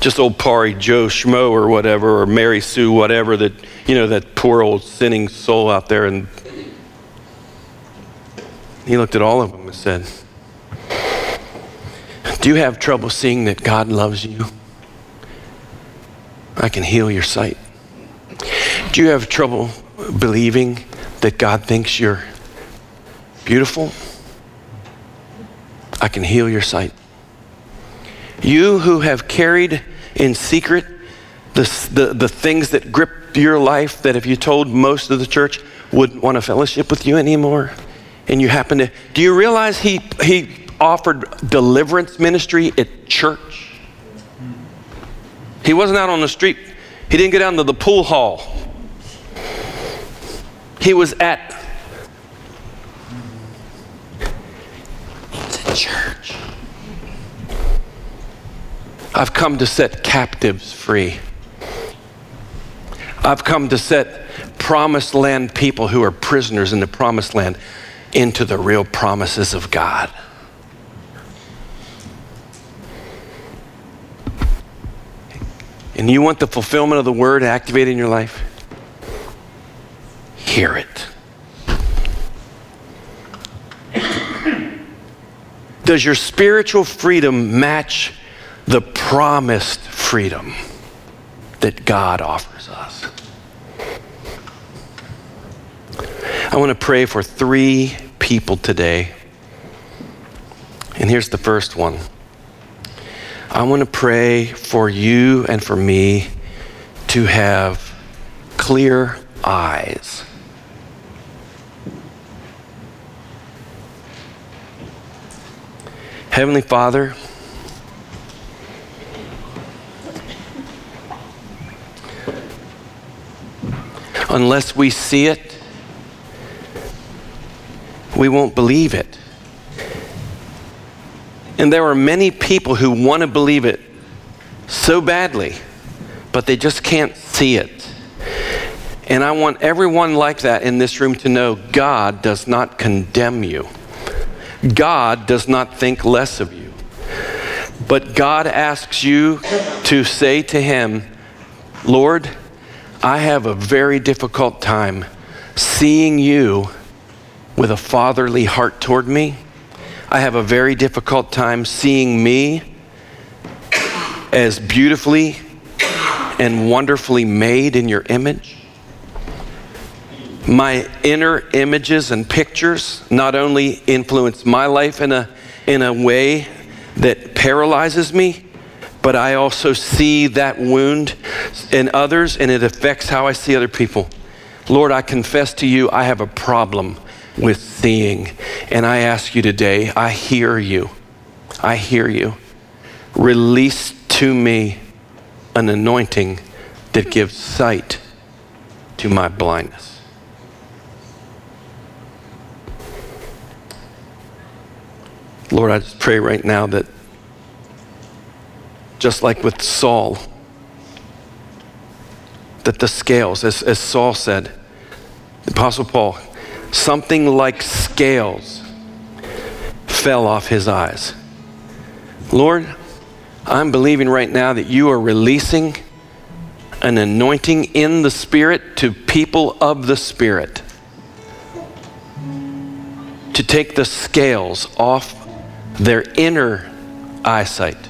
Just old Pari Joe Schmo or whatever, or Mary Sue, whatever, that, you know, that poor old sinning soul out there and he looked at all of them and said, Do you have trouble seeing that God loves you? I can heal your sight. Do you have trouble believing that God thinks you're beautiful? I can heal your sight. You who have carried in secret the, the, the things that grip your life that if you told most of the church wouldn't want to fellowship with you anymore, and you happen to, do you realize he, he offered deliverance ministry at church? He wasn't out on the street. He didn't get down to the pool hall. He was at the church. I've come to set captives free. I've come to set promised land people who are prisoners in the promised land into the real promises of God. and you want the fulfillment of the word activated in your life, hear it. Does your spiritual freedom match the promised freedom that God offers us? I want to pray for three people today. And here's the first one. I want to pray for you and for me to have clear eyes. Heavenly Father, unless we see it, we won't believe it. And there are many people who want to believe it so badly, but they just can't see it. And I want everyone like that in this room to know God does not condemn you. God does not think less of you. But God asks you to say to Him, Lord, I have a very difficult time seeing you with a fatherly heart toward me. I have a very difficult time seeing me as beautifully and wonderfully made in your image. My inner images and pictures not only influence my life in a, in a way that paralyzes me, but I also see that wound in others and it affects how I see other people. Lord, I confess to you, I have a problem with seeing. And I ask you today, I hear you. I hear you. Release to me an anointing that gives sight to my blindness. Lord, I just pray right now that just like with Saul, that the scales, as, as Saul said, the Apostle Paul, something like scales fell off his eyes. Lord, I'm believing right now that you are releasing an anointing in the Spirit to people of the Spirit to take the scales off their inner eyesight,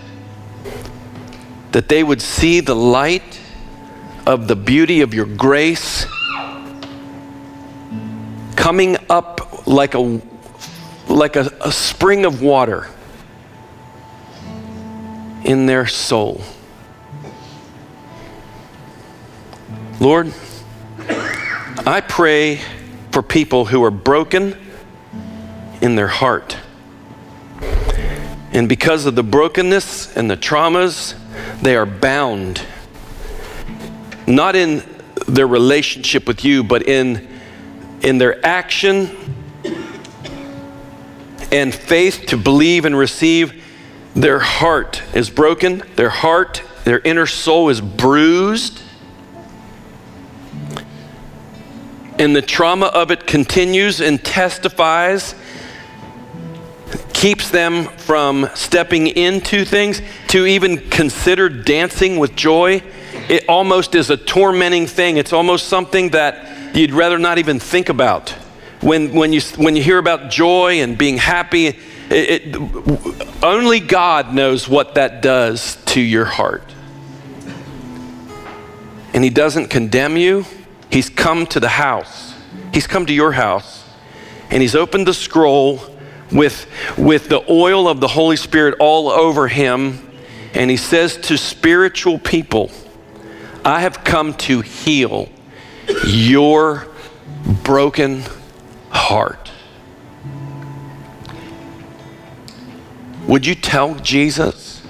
that they would see the light of the beauty of your grace coming up like a like a, a spring of water in their soul. Lord, I pray for people who are broken in their heart. And because of the brokenness and the traumas, they are bound. Not in their relationship with you, but in in their action and faith to believe and receive, their heart is broken, their heart, their inner soul is bruised. And the trauma of it continues and testifies, keeps them from stepping into things, to even consider dancing with joy. It almost is a tormenting thing. It's almost something that you'd rather not even think about. When, when, you, when you hear about joy and being happy, it, it, only God knows what that does to your heart. And He doesn't condemn you, He's come to the house, He's come to your house, and He's opened the scroll with, with the oil of the Holy Spirit all over Him. And He says to spiritual people, I have come to heal your broken heart. Would you tell Jesus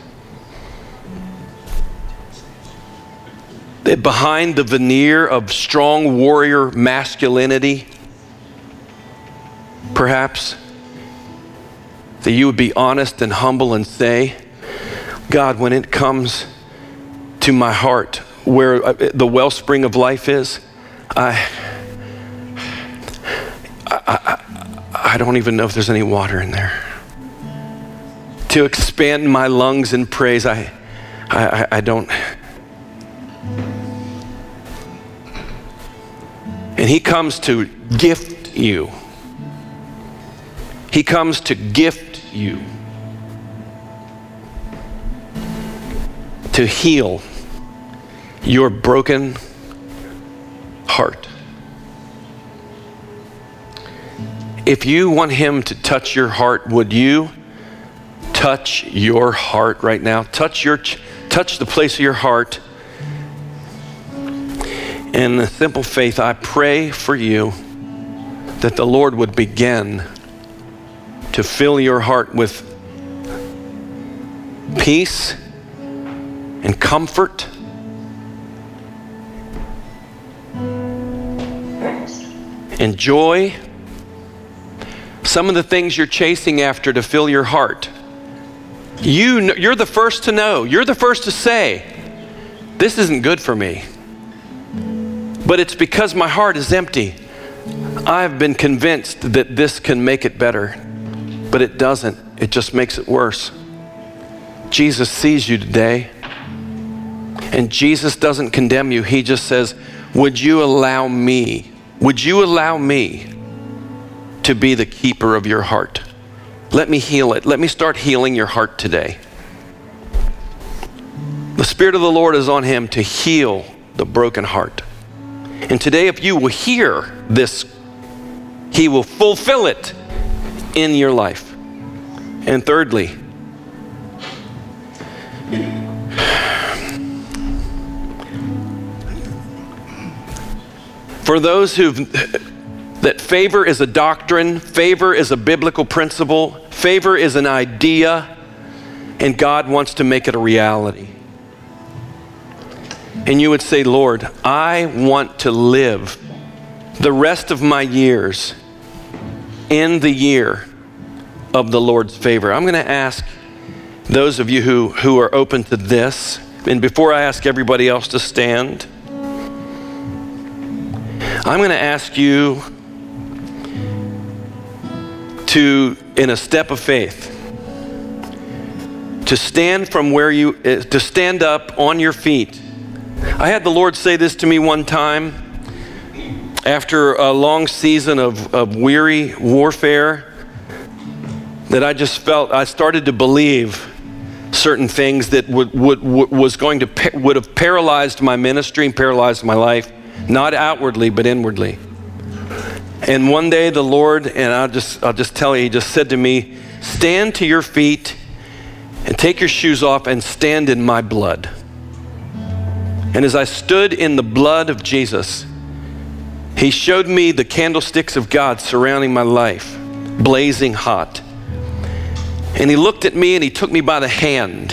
that behind the veneer of strong warrior masculinity, perhaps, that you would be honest and humble and say, God, when it comes to my heart, where uh, the wellspring of life is, I, I, I, I don't even know if there's any water in there. To expand my lungs in praise, I, I, I don't. And he comes to gift you. He comes to gift you, to heal your broken heart. If you want Him to touch your heart, would you touch your heart right now? Touch, your, touch the place of your heart. In the simple faith, I pray for you that the Lord would begin to fill your heart with peace and comfort. And joy some of the things you're chasing after to fill your heart. You, you're the first to know. You're the first to say, This isn't good for me. But it's because my heart is empty. I've been convinced that this can make it better, but it doesn't. It just makes it worse. Jesus sees you today, and Jesus doesn't condemn you. He just says, Would you allow me? Would you allow me to be the keeper of your heart. Let me heal it. Let me start healing your heart today. The Spirit of the Lord is on him to heal the broken heart. And today, if you will hear this, he will fulfill it in your life. And thirdly, for those who've that favor is a doctrine, favor is a biblical principle, favor is an idea, and God wants to make it a reality. And you would say, Lord, I want to live the rest of my years in the year of the Lord's favor. I'm going to ask those of you who, who are open to this, and before I ask everybody else to stand, I'm going to ask you to, in a step of faith, to stand from where you, eh, to stand up on your feet. I had the Lord say this to me one time after a long season of, of weary warfare that I just felt, I started to believe certain things that would, would, was going to, would have paralyzed my ministry and paralyzed my life, not outwardly, but inwardly. And one day the Lord, and I'll just, I'll just tell you, He just said to me, Stand to your feet and take your shoes off and stand in my blood. And as I stood in the blood of Jesus, He showed me the candlesticks of God surrounding my life, blazing hot. And He looked at me and He took me by the hand.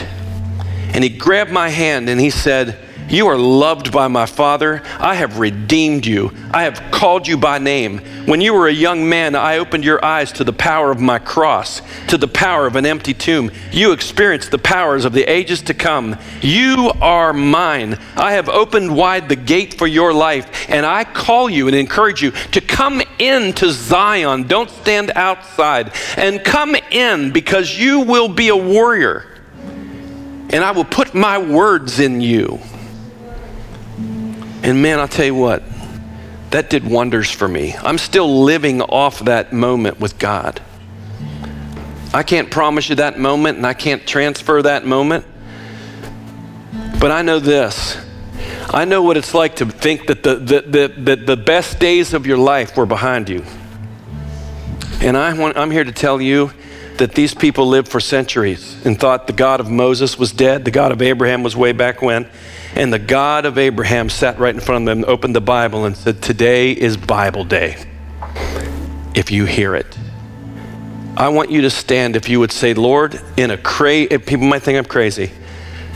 And He grabbed my hand and He said, you are loved by my Father. I have redeemed you. I have called you by name. When you were a young man, I opened your eyes to the power of my cross, to the power of an empty tomb. You experienced the powers of the ages to come. You are mine. I have opened wide the gate for your life, and I call you and encourage you to come into Zion. Don't stand outside. And come in because you will be a warrior. And I will put my words in you. And man, I'll tell you what, that did wonders for me. I'm still living off that moment with God. I can't promise you that moment and I can't transfer that moment. But I know this. I know what it's like to think that the, the, the, the, the best days of your life were behind you. And I want, I'm here to tell you that these people lived for centuries and thought the God of Moses was dead, the God of Abraham was way back when, and the God of Abraham sat right in front of them, opened the Bible, and said, Today is Bible day. If you hear it, I want you to stand if you would say, Lord, in a crazy, people might think I'm crazy,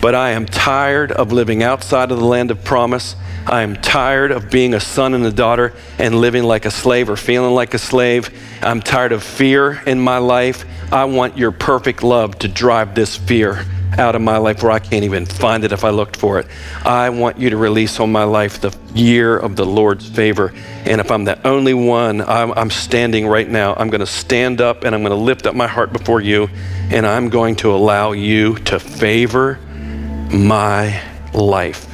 but I am tired of living outside of the land of promise. I am tired of being a son and a daughter and living like a slave or feeling like a slave. I'm tired of fear in my life. I want your perfect love to drive this fear out of my life where I can't even find it if I looked for it. I want you to release on my life the year of the Lord's favor. And if I'm the only one, I'm, I'm standing right now. I'm going to stand up and I'm going to lift up my heart before you and I'm going to allow you to favor my life.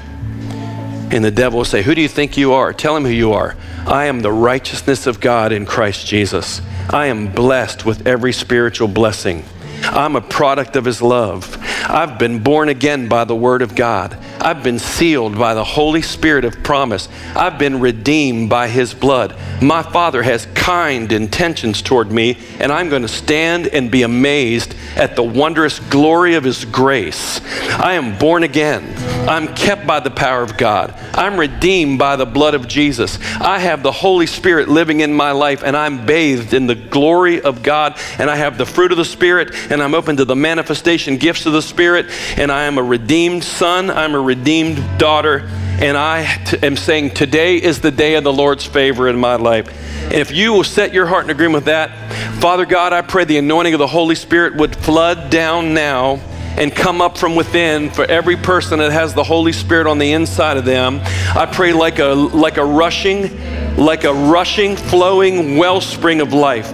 And the devil will say, Who do you think you are? Tell him who you are. I am the righteousness of God in Christ Jesus. I am blessed with every spiritual blessing. I'm a product of His love. I've been born again by the Word of God. I've been sealed by the Holy Spirit of promise. I've been redeemed by His blood. My Father has kind intentions toward me, and I'm going to stand and be amazed at the wondrous glory of His grace. I am born again. I'm kept by the power of God. I'm redeemed by the blood of Jesus. I have the Holy Spirit living in my life, and I'm bathed in the glory of God, and I have the fruit of the Spirit, and I'm open to the manifestation gifts of the Spirit, and I am a redeemed son. I'm a redeemed daughter. And I t- am saying today is the day of the Lord's favor in my life. And if you will set your heart in agreement with that, Father God, I pray the anointing of the Holy Spirit would flood down now and come up from within for every person that has the Holy Spirit on the inside of them. I pray like a like a rushing, like a rushing, flowing wellspring of life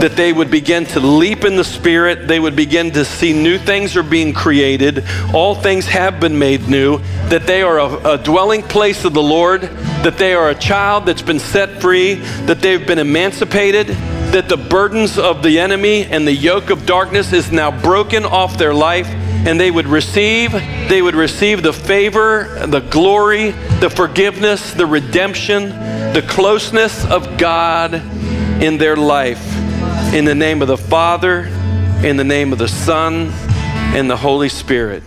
that they would begin to leap in the Spirit. They would begin to see new things are being created. All things have been made new. That they are a, a dwelling place of the Lord. That they are a child that's been set free. That they've been emancipated. That the burdens of the enemy and the yoke of darkness is now broken off their life and they would receive they would receive the favor the glory the forgiveness the redemption the closeness of god in their life in the name of the Father, in the name of the Son, and the Holy Spirit.